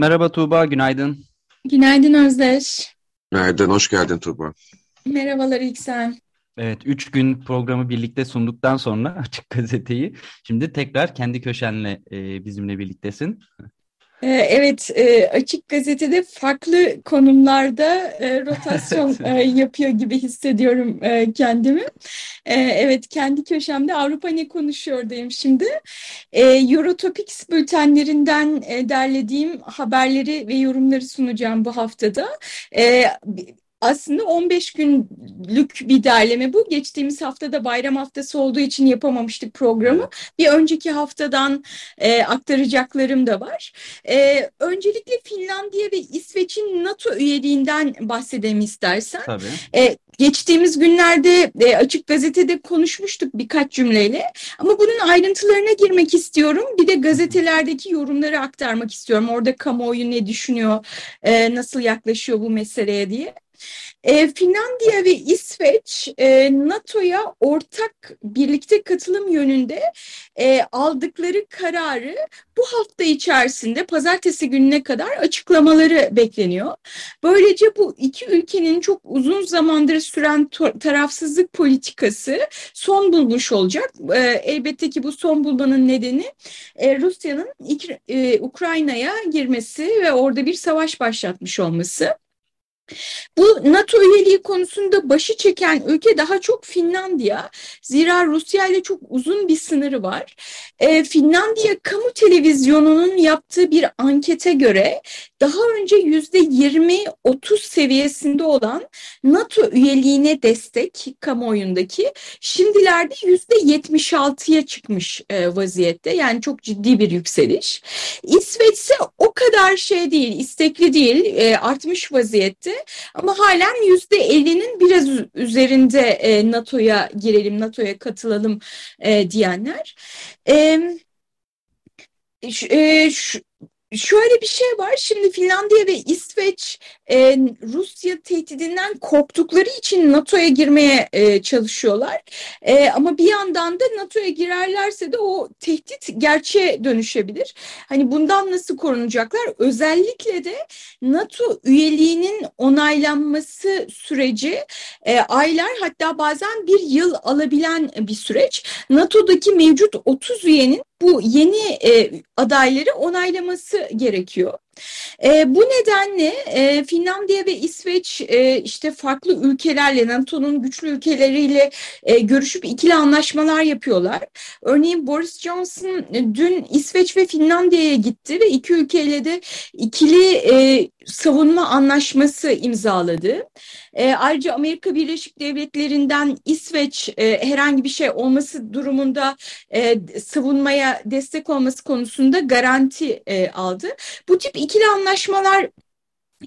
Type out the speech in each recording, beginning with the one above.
Merhaba Tuğba, günaydın. Günaydın Özdeş. Günaydın, hoş geldin Tuğba. Merhabalar İksen. Evet, üç gün programı birlikte sunduktan sonra Açık Gazete'yi şimdi tekrar kendi köşenle e, bizimle birliktesin. Ee, evet, e, Açık Gazete'de farklı konumlarda e, rotasyon e, yapıyor gibi hissediyorum kendimi. Evet, kendi köşemde Avrupa Ne Konuşuyor'dayım şimdi. Eurotopics bültenlerinden derlediğim haberleri ve yorumları sunacağım bu haftada aslında 15 günlük bir derleme bu. Geçtiğimiz haftada bayram haftası olduğu için yapamamıştık programı. Bir önceki haftadan e, aktaracaklarım da var. E, öncelikle Finlandiya ve İsveç'in NATO üyeliğinden bahsedelim istersen. Tabii. E, geçtiğimiz günlerde e, Açık Gazete'de konuşmuştuk birkaç cümleyle. Ama bunun ayrıntılarına girmek istiyorum. Bir de gazetelerdeki yorumları aktarmak istiyorum. Orada kamuoyu ne düşünüyor, e, nasıl yaklaşıyor bu meseleye diye. E, Finlandiya ve İsveç e, NATO'ya ortak birlikte katılım yönünde e, aldıkları kararı bu hafta içerisinde pazartesi gününe kadar açıklamaları bekleniyor. Böylece bu iki ülkenin çok uzun zamandır süren tarafsızlık politikası son bulmuş olacak. E, elbette ki bu son bulmanın nedeni e, Rusya'nın e, Ukrayna'ya girmesi ve orada bir savaş başlatmış olması. Bu NATO üyeliği konusunda başı çeken ülke daha çok Finlandiya. Zira Rusya ile çok uzun bir sınırı var. E, Finlandiya kamu televizyonunun yaptığı bir ankete göre daha önce yüzde 20-30 seviyesinde olan NATO üyeliğine destek kamuoyundaki şimdilerde yüzde 76'ya çıkmış e, vaziyette. Yani çok ciddi bir yükseliş. İsveç ise o kadar şey değil, istekli değil, e, artmış vaziyette. Ama halen yüzde 50'nin biraz üzerinde e, NATO'ya girelim, NATO'ya katılalım e, diyenler. E, e, şu, Şöyle bir şey var. Şimdi Finlandiya ve İsveç e, Rusya tehdidinden korktukları için NATO'ya girmeye e, çalışıyorlar. E, ama bir yandan da NATO'ya girerlerse de o tehdit gerçeğe dönüşebilir. Hani bundan nasıl korunacaklar? Özellikle de NATO üyeliğinin onaylanması süreci e, aylar hatta bazen bir yıl alabilen bir süreç. NATO'daki mevcut 30 üyenin bu yeni e, adayları onaylaması gerekiyor. E, bu nedenle e, Finlandiya ve İsveç e, işte farklı ülkelerle NATO'nun güçlü ülkeleriyle e, görüşüp ikili anlaşmalar yapıyorlar. Örneğin Boris Johnson e, dün İsveç ve Finlandiya'ya gitti ve iki ülkeyle de ikili e, savunma anlaşması imzaladı. E, ayrıca Amerika Birleşik Devletleri'nden İsveç e, herhangi bir şey olması durumunda e, savunmaya destek olması konusunda garanti e, aldı. Bu tip ikili anlaşmalar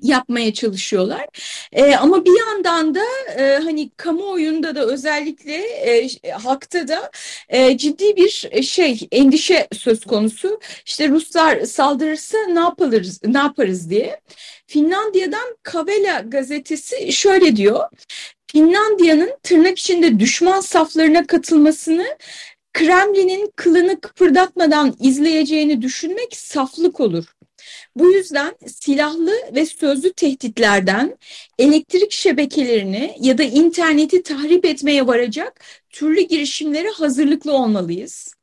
yapmaya çalışıyorlar. E, ama bir yandan da e, hani kamuoyunda da özellikle e, halkta da e, ciddi bir şey endişe söz konusu. İşte Ruslar saldırırsa ne yaparız ne yaparız diye. Finlandiya'dan Kavela gazetesi şöyle diyor. Finlandiya'nın tırnak içinde düşman saflarına katılmasını Kremlin'in kılını kıpırdatmadan izleyeceğini düşünmek saflık olur. Bu yüzden silahlı ve sözlü tehditlerden elektrik şebekelerini ya da interneti tahrip etmeye varacak türlü girişimlere hazırlıklı olmalıyız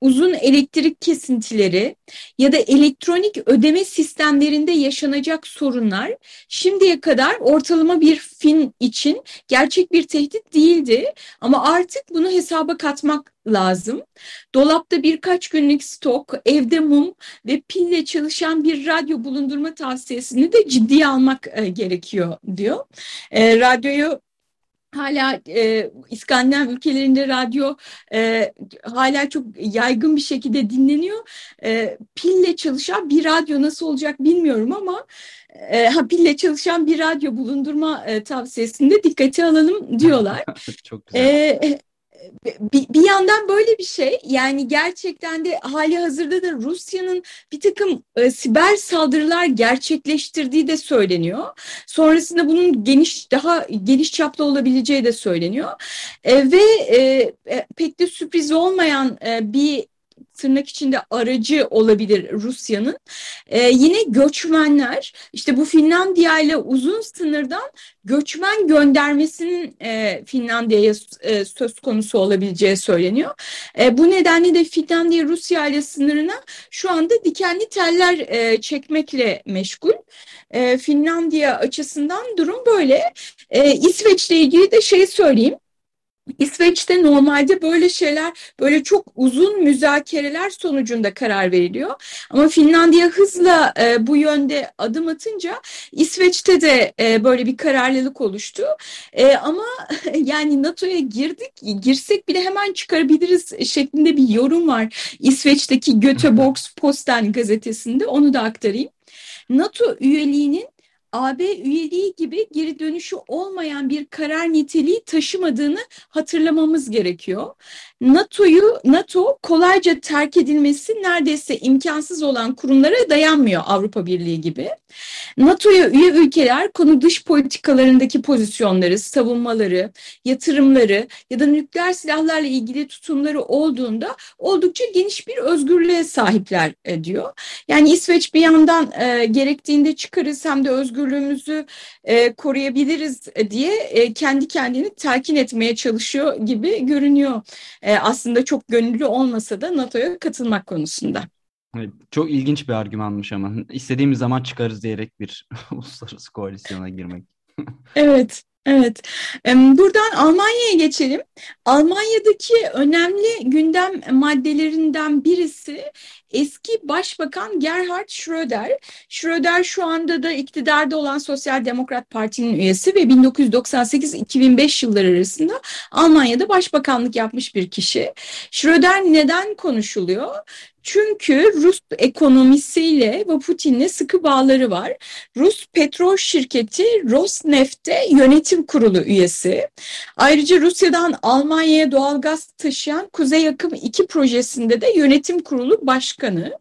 uzun elektrik kesintileri ya da elektronik ödeme sistemlerinde yaşanacak sorunlar şimdiye kadar ortalama bir fin için gerçek bir tehdit değildi ama artık bunu hesaba katmak lazım. Dolapta birkaç günlük stok, evde mum ve pille çalışan bir radyo bulundurma tavsiyesini de ciddiye almak e, gerekiyor diyor. E, radyoyu hala e, İskandinav ülkelerinde radyo e, hala çok yaygın bir şekilde dinleniyor. E, pille çalışan bir radyo nasıl olacak bilmiyorum ama e, ha, pille çalışan bir radyo bulundurma e, tavsiyesinde dikkate alalım diyorlar. çok güzel. E, bir, bir yandan böyle bir şey yani gerçekten de hali hazırda da Rusya'nın bir takım e, siber saldırılar gerçekleştirdiği de söyleniyor. Sonrasında bunun geniş daha geniş çaplı olabileceği de söyleniyor. E, ve e, e, pek de sürpriz olmayan e, bir tırnak içinde aracı olabilir Rusya'nın. Ee, yine göçmenler işte bu Finlandiya ile uzun sınırdan göçmen göndermesinin e, Finlandiya'ya e, söz konusu olabileceği söyleniyor. E, bu nedenle de Finlandiya Rusya ile sınırına şu anda dikenli teller e, çekmekle meşgul. E, Finlandiya açısından durum böyle. E, İsveç'le ilgili de şey söyleyeyim. İsveç'te normalde böyle şeyler böyle çok uzun müzakereler sonucunda karar veriliyor. Ama Finlandiya hızla e, bu yönde adım atınca İsveç'te de e, böyle bir kararlılık oluştu. E, ama yani NATO'ya girdik, girsek bile hemen çıkarabiliriz şeklinde bir yorum var. İsveç'teki Göteborgs Posten gazetesinde onu da aktarayım. NATO üyeliğinin AB üyeliği gibi geri dönüşü olmayan bir karar niteliği taşımadığını hatırlamamız gerekiyor. NATO'yu NATO kolayca terk edilmesi neredeyse imkansız olan kurumlara dayanmıyor Avrupa Birliği gibi. NATO'ya üye ülkeler konu dış politikalarındaki pozisyonları, savunmaları, yatırımları ya da nükleer silahlarla ilgili tutumları olduğunda oldukça geniş bir özgürlüğe sahipler e, diyor. Yani İsveç bir yandan e, gerektiğinde çıkarız hem de özgürlüğümüzü e, koruyabiliriz diye e, kendi kendini telkin etmeye çalışıyor gibi görünüyor. E, aslında çok gönüllü olmasa da NATO'ya katılmak konusunda. Çok ilginç bir argümanmış ama istediğimiz zaman çıkarız diyerek bir uluslararası koalisyona girmek. evet. Evet, buradan Almanya'ya geçelim. Almanya'daki önemli gündem maddelerinden birisi eski Başbakan Gerhard Schröder. Schröder şu anda da iktidarda olan Sosyal Demokrat Parti'nin üyesi ve 1998-2005 yılları arasında Almanya'da başbakanlık yapmış bir kişi. Schröder neden konuşuluyor? Çünkü Rus ekonomisiyle ve Putin'le sıkı bağları var. Rus petrol şirketi Rosneft'te yönetim kurulu üyesi. Ayrıca Rusya'dan Almanya'ya doğalgaz taşıyan Kuzey Akım 2 projesinde de yönetim kurulu başkanı.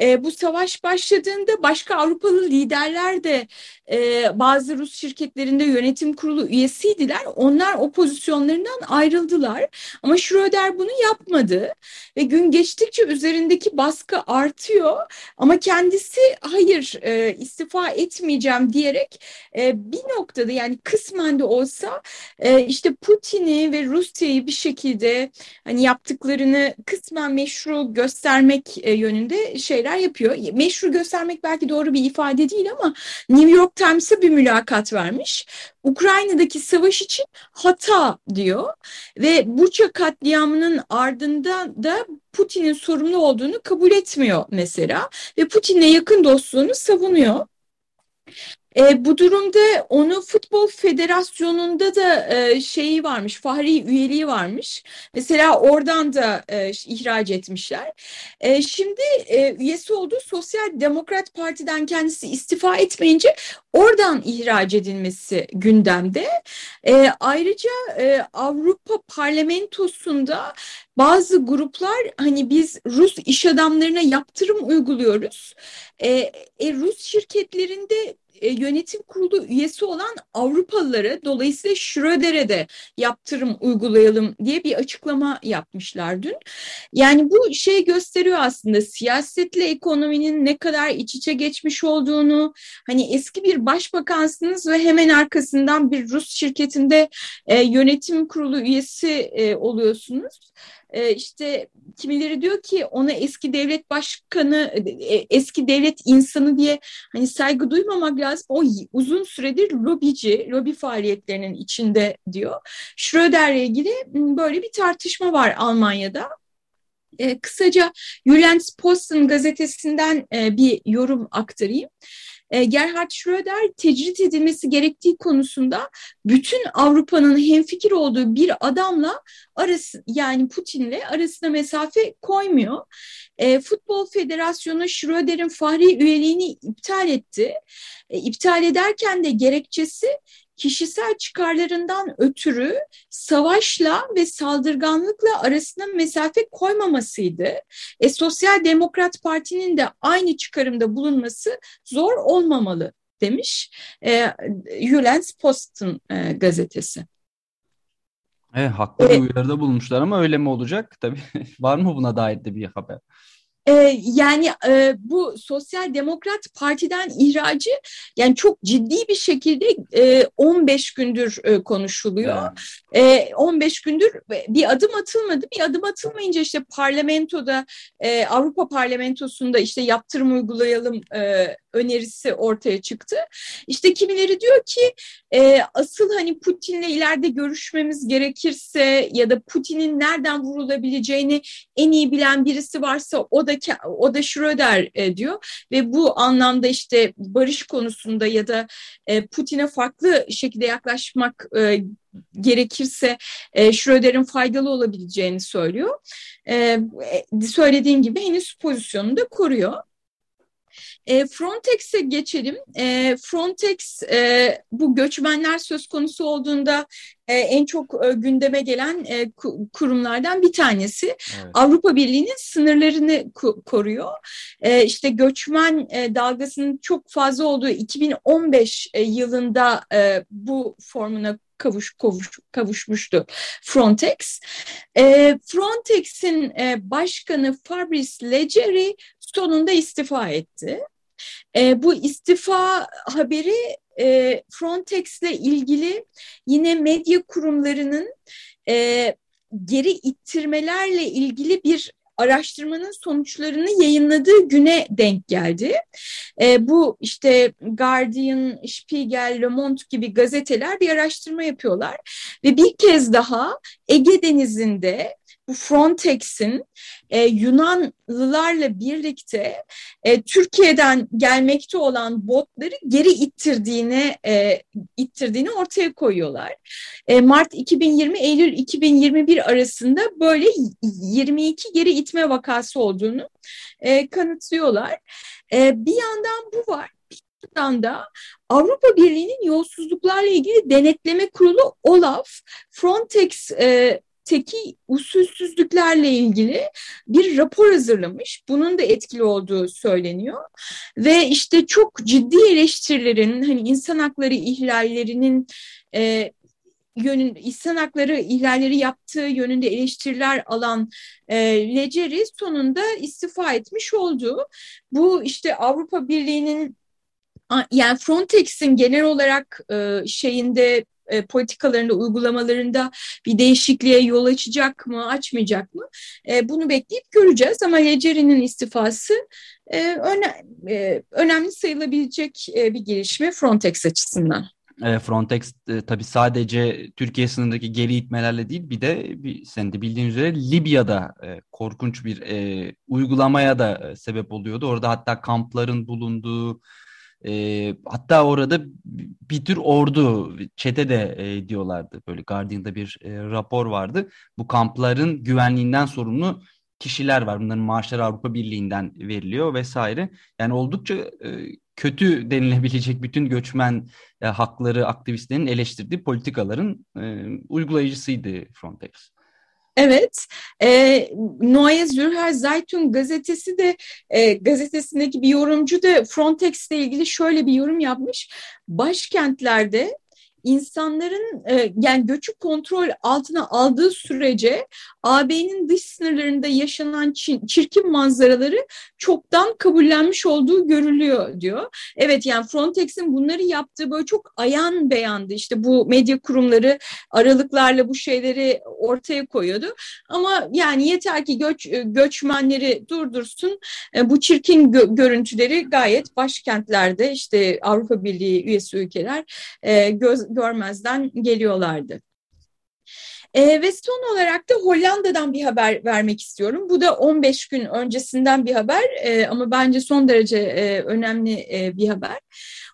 E, bu savaş başladığında başka Avrupalı liderler de e, bazı Rus şirketlerinde yönetim kurulu üyesiydiler. Onlar o pozisyonlarından ayrıldılar. Ama Schröder bunu yapmadı ve gün geçtikçe üzerindeki baskı artıyor. Ama kendisi hayır e, istifa etmeyeceğim diyerek e, bir noktada yani kısmen de olsa e, işte Putin'i ve Rusya'yı bir şekilde hani yaptıklarını kısmen meşru göstermek e, yönünde şeyler yapıyor. Meşru göstermek belki doğru bir ifade değil ama New York Times'a bir mülakat vermiş. Ukrayna'daki savaş için hata diyor ve Buça katliamının ardından da Putin'in sorumlu olduğunu kabul etmiyor mesela ve Putin'le yakın dostluğunu savunuyor. E, bu durumda onu Futbol Federasyonu'nda da e, şeyi varmış, fahri üyeliği varmış. Mesela oradan da e, ihraç etmişler. E, şimdi e, üyesi olduğu Sosyal Demokrat Parti'den kendisi istifa etmeyince oradan ihraç edilmesi gündemde. E, ayrıca e, Avrupa Parlamentosu'nda bazı gruplar hani biz Rus iş adamlarına yaptırım uyguluyoruz. E, e, Rus şirketlerinde e, yönetim kurulu üyesi olan Avrupalılara dolayısıyla Schröder'e de yaptırım uygulayalım diye bir açıklama yapmışlar dün. Yani bu şey gösteriyor aslında siyasetle ekonominin ne kadar iç içe geçmiş olduğunu hani eski bir başbakansınız ve hemen arkasından bir Rus şirketinde e, yönetim kurulu üyesi e, oluyorsunuz e, işte kimileri diyor ki ona eski devlet başkanı, e, eski devlet insanı diye hani saygı duymamak lazım. O uzun süredir lobici, lobi faaliyetlerinin içinde diyor. Schröder'le ilgili böyle bir tartışma var Almanya'da. E, kısaca Jyllands Posten gazetesinden e, bir yorum aktarayım. E, Gerhard Schröder tecrit edilmesi gerektiği konusunda bütün Avrupa'nın hemfikir olduğu bir adamla arası yani Putin'le arasına mesafe koymuyor. E, Futbol Federasyonu Schröder'in fahri üyeliğini iptal etti. E, iptal ederken de gerekçesi kişisel çıkarlarından ötürü savaşla ve saldırganlıkla arasına mesafe koymamasıydı. E, Sosyal Demokrat Parti'nin de aynı çıkarımda bulunması zor olmamalı demiş e, Jyllands Posten e, gazetesi. Evet, haklı bir uyarıda bulmuşlar ama öyle mi olacak? Tabii var mı buna dair de bir haber? Ee, yani e, bu Sosyal Demokrat Parti'den ihracı yani çok ciddi bir şekilde e, 15 gündür e, konuşuluyor. E, 15 gündür bir adım atılmadı. Bir adım atılmayınca işte parlamentoda e, Avrupa Parlamentosu'nda işte yaptırım uygulayalım e, önerisi ortaya çıktı. İşte kimileri diyor ki e, asıl hani Putin'le ileride görüşmemiz gerekirse ya da Putin'in nereden vurulabileceğini en iyi bilen birisi varsa o da o da Schröder e, diyor ve bu anlamda işte barış konusunda ya da e, Putin'e farklı şekilde yaklaşmak e, gerekirse e, Schröder'in faydalı olabileceğini söylüyor. E, e söylediğim gibi henüz pozisyonunu da koruyor. E, Frontex'e geçelim. E, Frontex e, bu göçmenler söz konusu olduğunda e, en çok e, gündeme gelen e, kurumlardan bir tanesi. Evet. Avrupa Birliği'nin sınırlarını koruyor. E, işte göçmen e, dalgasının çok fazla olduğu 2015 e, yılında e, bu formuna kavuş, kavuş, kavuşmuştu Frontex. E, Frontex'in e, başkanı Fabrice Leggeri sonunda istifa etti. E, bu istifa haberi e, Frontex'le ilgili yine medya kurumlarının e, geri ittirmelerle ilgili bir araştırmanın sonuçlarını yayınladığı güne denk geldi. E, bu işte Guardian, Spiegel, Le Monde gibi gazeteler bir araştırma yapıyorlar ve bir kez daha Ege Denizi'nde bu Frontex'in e, Yunanlılarla birlikte e, Türkiye'den gelmekte olan botları geri ittirdiğini e, ittirdiğini ortaya koyuyorlar. E, Mart 2020 Eylül 2021 arasında böyle 22 geri itme vakası olduğunu e, kanıtlıyorlar. E, bir yandan bu var. Bir yandan da Avrupa Birliği'nin yolsuzluklarla ilgili denetleme kurulu OLAF Frontex e, teki usulsüzlüklerle ilgili bir rapor hazırlamış. Bunun da etkili olduğu söyleniyor. Ve işte çok ciddi eleştirilerin hani insan hakları ihlallerinin e, yönün insan hakları ihlalleri yaptığı yönünde eleştiriler alan e, Leceri sonunda istifa etmiş oldu. Bu işte Avrupa Birliği'nin yani Frontex'in genel olarak e, şeyinde e, politikalarında, uygulamalarında bir değişikliğe yol açacak mı, açmayacak mı? E, bunu bekleyip göreceğiz ama Leceri'nin istifası e, e, önemli sayılabilecek bir gelişme Frontex açısından. Frontex tabii sadece Türkiye sınırındaki geri itmelerle değil bir de bir, sen de bildiğin üzere Libya'da e, korkunç bir e, uygulamaya da sebep oluyordu. Orada hatta kampların bulunduğu e, hatta orada bir tür ordu, çete de e, diyorlardı. Böyle Guardian'da bir e, rapor vardı. Bu kampların güvenliğinden sorumlu kişiler var. Bunların maaşları Avrupa Birliği'nden veriliyor vesaire. Yani oldukça e, kötü denilebilecek bütün göçmen e, hakları aktivistlerin eleştirdiği politikaların e, uygulayıcısıydı Frontex. Evet, e, Neue Zürcher Zeitung gazetesi de e, gazetesindeki bir yorumcu da Frontex ile ilgili şöyle bir yorum yapmış. Başkentlerde insanların e, yani göçü kontrol altına aldığı sürece AB'nin dış sınırlarında yaşanan çirkin manzaraları çoktan kabullenmiş olduğu görülüyor diyor. Evet yani Frontex'in bunları yaptığı böyle çok ayan beyandı. İşte bu medya kurumları aralıklarla bu şeyleri ortaya koyuyordu. Ama yani yeter ki göç, göçmenleri durdursun. E, bu çirkin gö görüntüleri gayet başkentlerde işte Avrupa Birliği üyesi ülkeler e, göz görmezden geliyorlardı. E, ve son olarak da Hollanda'dan bir haber vermek istiyorum. Bu da 15 gün öncesinden bir haber e, ama bence son derece e, önemli e, bir haber.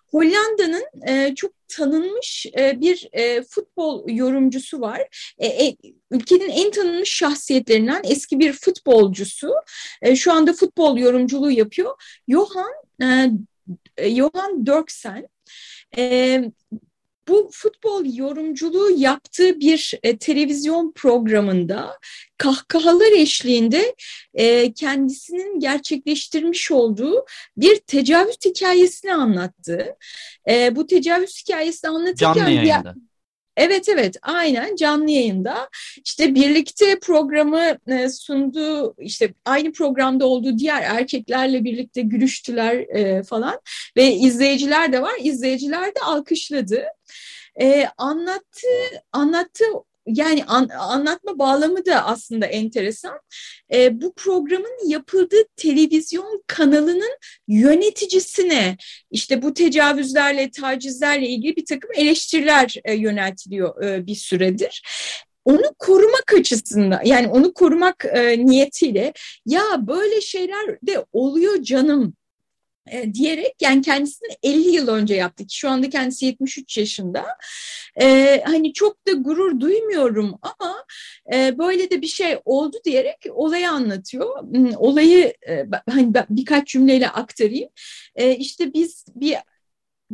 Hollanda'nın e, çok tanınmış e, bir e, futbol yorumcusu var. E, e, ülkenin en tanınmış şahsiyetlerinden eski bir futbolcusu. E, şu anda futbol yorumculuğu yapıyor. Johan e, Johan Dörksen. E, bu futbol yorumculuğu yaptığı bir e, televizyon programında kahkahalar eşliğinde e, kendisinin gerçekleştirmiş olduğu bir tecavüz hikayesini anlattı. E, bu tecavüz hikayesini anlatırken... Canlı yayında. Evet evet aynen canlı yayında işte birlikte programı e, sunduğu işte aynı programda olduğu diğer erkeklerle birlikte gülüştüler e, falan ve izleyiciler de var izleyiciler de alkışladı. E, anlattı anlattı yani an, anlatma bağlamı da aslında enteresan. E, bu programın yapıldığı televizyon kanalının yöneticisine işte bu tecavüzlerle, tacizlerle ilgili bir takım eleştiriler e, yöneltiliyor e, bir süredir onu korumak açısından yani onu korumak e, niyetiyle ya böyle şeyler de oluyor canım e, diyerek yani kendisini 50 yıl önce yaptı ki şu anda kendisi 73 yaşında. E, hani çok da gurur duymuyorum ama e, böyle de bir şey oldu diyerek olayı anlatıyor. Hmm, olayı e, hani birkaç cümleyle aktarayım. E, işte biz bir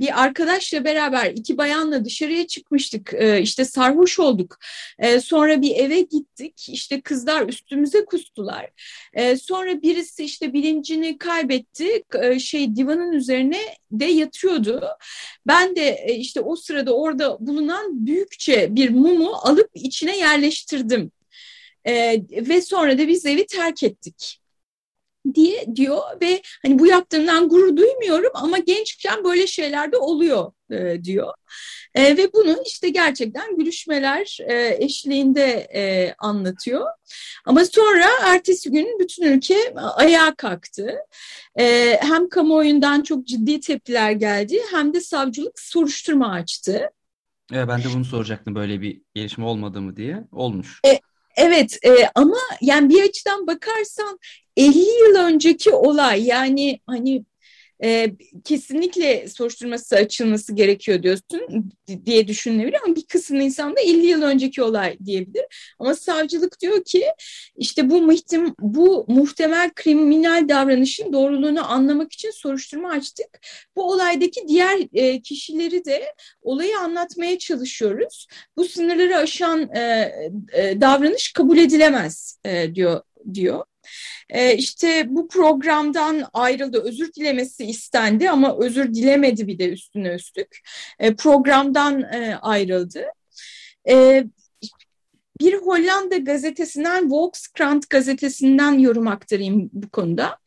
bir arkadaşla beraber iki bayanla dışarıya çıkmıştık. E, işte sarhoş olduk. E, sonra bir eve gittik. İşte kızlar üstümüze kustular. E, sonra birisi işte bilincini kaybetti. Şey divanın üzerine de yatıyordu. Ben de e, işte o sırada orada bulunan büyükçe bir mumu alıp içine yerleştirdim. E, ve sonra da biz evi terk ettik diye diyor ve hani bu yaptığımdan gurur duymuyorum ama gençken böyle şeyler de oluyor e, diyor. E, ve bunu işte gerçekten gülüşmeler e, eşliğinde e, anlatıyor. Ama sonra ertesi gün bütün ülke ayağa kalktı. E, hem kamuoyundan çok ciddi tepkiler geldi hem de savcılık soruşturma açtı. Evet, ben de bunu soracaktım böyle bir gelişme olmadı mı diye. Olmuş. E, Evet e, ama yani bir açıdan bakarsan 50 yıl önceki olay yani hani e, kesinlikle soruşturması açılması gerekiyor diyorsun diye düşünülebilir ama bir kısım insan da 50 yıl önceki olay diyebilir. Ama savcılık diyor ki işte bu muhtem bu muhtemel kriminal davranışın doğruluğunu anlamak için soruşturma açtık. Bu olaydaki diğer e, kişileri de olayı anlatmaya çalışıyoruz. Bu sınırları aşan e, e, davranış kabul edilemez e, diyor diyor. E, işte bu programdan ayrıldı, özür dilemesi istendi ama özür dilemedi bir de üstüne üstlük. E, programdan e, ayrıldı. E, bir Hollanda gazetesinden, Volkskrant gazetesinden yorum aktarayım bu konuda.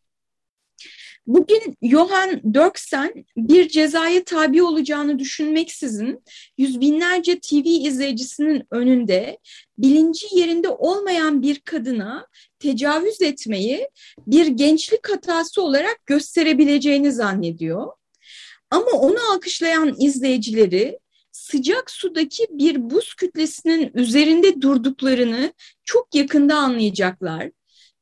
Bugün Johan Dörksen bir cezaya tabi olacağını düşünmeksizin yüz binlerce TV izleyicisinin önünde bilinci yerinde olmayan bir kadına tecavüz etmeyi bir gençlik hatası olarak gösterebileceğini zannediyor. Ama onu alkışlayan izleyicileri sıcak sudaki bir buz kütlesinin üzerinde durduklarını çok yakında anlayacaklar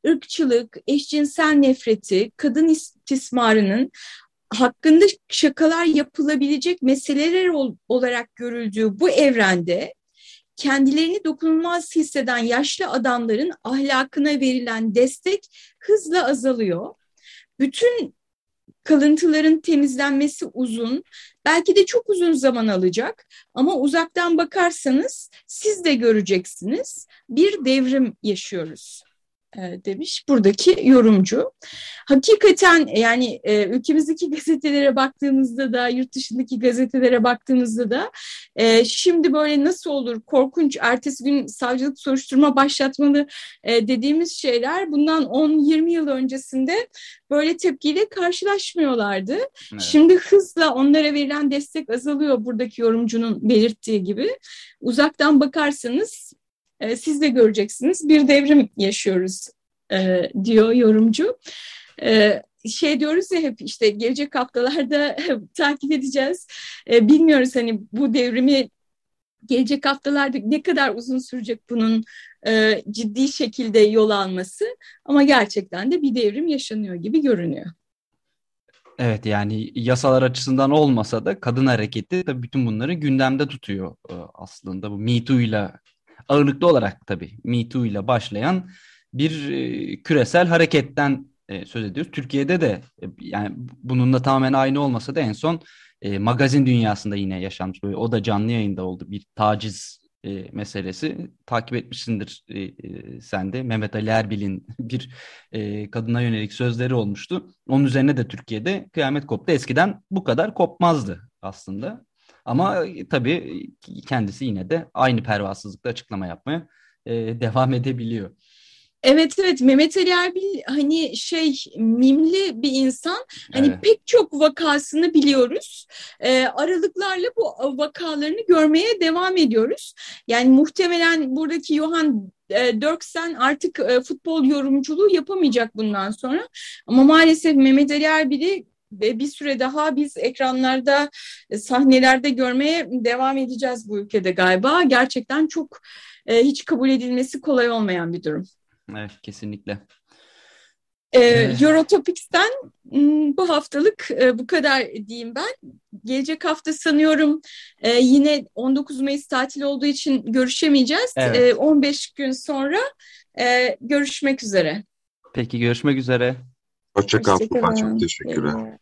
ırkçılık, eşcinsel nefreti, kadın istismarının hakkında şakalar yapılabilecek meseleler olarak görüldüğü bu evrende kendilerini dokunulmaz hisseden yaşlı adamların ahlakına verilen destek hızla azalıyor. Bütün kalıntıların temizlenmesi uzun, belki de çok uzun zaman alacak ama uzaktan bakarsanız siz de göreceksiniz bir devrim yaşıyoruz. E, demiş buradaki yorumcu. Hakikaten yani e, ülkemizdeki gazetelere baktığımızda da yurt dışındaki gazetelere baktığımızda da e, şimdi böyle nasıl olur korkunç ertesi gün savcılık soruşturma başlatmalı e, dediğimiz şeyler bundan 10-20 yıl öncesinde böyle tepkiyle karşılaşmıyorlardı. Evet. Şimdi hızla onlara verilen destek azalıyor buradaki yorumcunun belirttiği gibi. Uzaktan bakarsanız e, siz de göreceksiniz bir devrim yaşıyoruz e, diyor yorumcu. E, şey diyoruz ya hep işte gelecek haftalarda takip edeceğiz. bilmiyoruz hani bu devrimi gelecek haftalarda ne kadar uzun sürecek bunun e, ciddi şekilde yol alması ama gerçekten de bir devrim yaşanıyor gibi görünüyor. Evet yani yasalar açısından olmasa da kadın hareketi tabii bütün bunları gündemde tutuyor e, aslında. Bu Me Too ile ağırlıklı olarak tabii Me Too ile başlayan bir e, küresel hareketten e, söz ediyoruz. Türkiye'de de yani bununla tamamen aynı olmasa da en son magazin dünyasında yine yaşanmış. Böyle, o da canlı yayında oldu bir taciz e, meselesi. Takip etmişsindir e, e, sen de. Mehmet Ali Erbil'in bir e, kadına yönelik sözleri olmuştu. Onun üzerine de Türkiye'de kıyamet koptu. Eskiden bu kadar kopmazdı aslında. Ama e, tabii kendisi yine de aynı pervasızlıkla açıklama yapmaya e, devam edebiliyor. Evet evet. Mehmet Ali Erbil hani şey mimli bir insan. Hani evet. pek çok vakasını biliyoruz. E, aralıklarla bu vakalarını görmeye devam ediyoruz. Yani muhtemelen buradaki Johan e, Dörksen artık e, futbol yorumculuğu yapamayacak bundan sonra. Ama maalesef Mehmet Ali Erbil'i bir süre daha biz ekranlarda e, sahnelerde görmeye devam edeceğiz bu ülkede galiba gerçekten çok e, hiç kabul edilmesi kolay olmayan bir durum. Evet kesinlikle. Ee, Eurotopics'ten hmm, bu haftalık e, bu kadar diyeyim ben. Gelecek hafta sanıyorum e, yine 19 Mayıs tatil olduğu için görüşemeyeceğiz. Evet. 15 gün sonra e, görüşmek üzere. Peki görüşmek üzere. Hoşçakal. Hoşça Çok teşekkürler.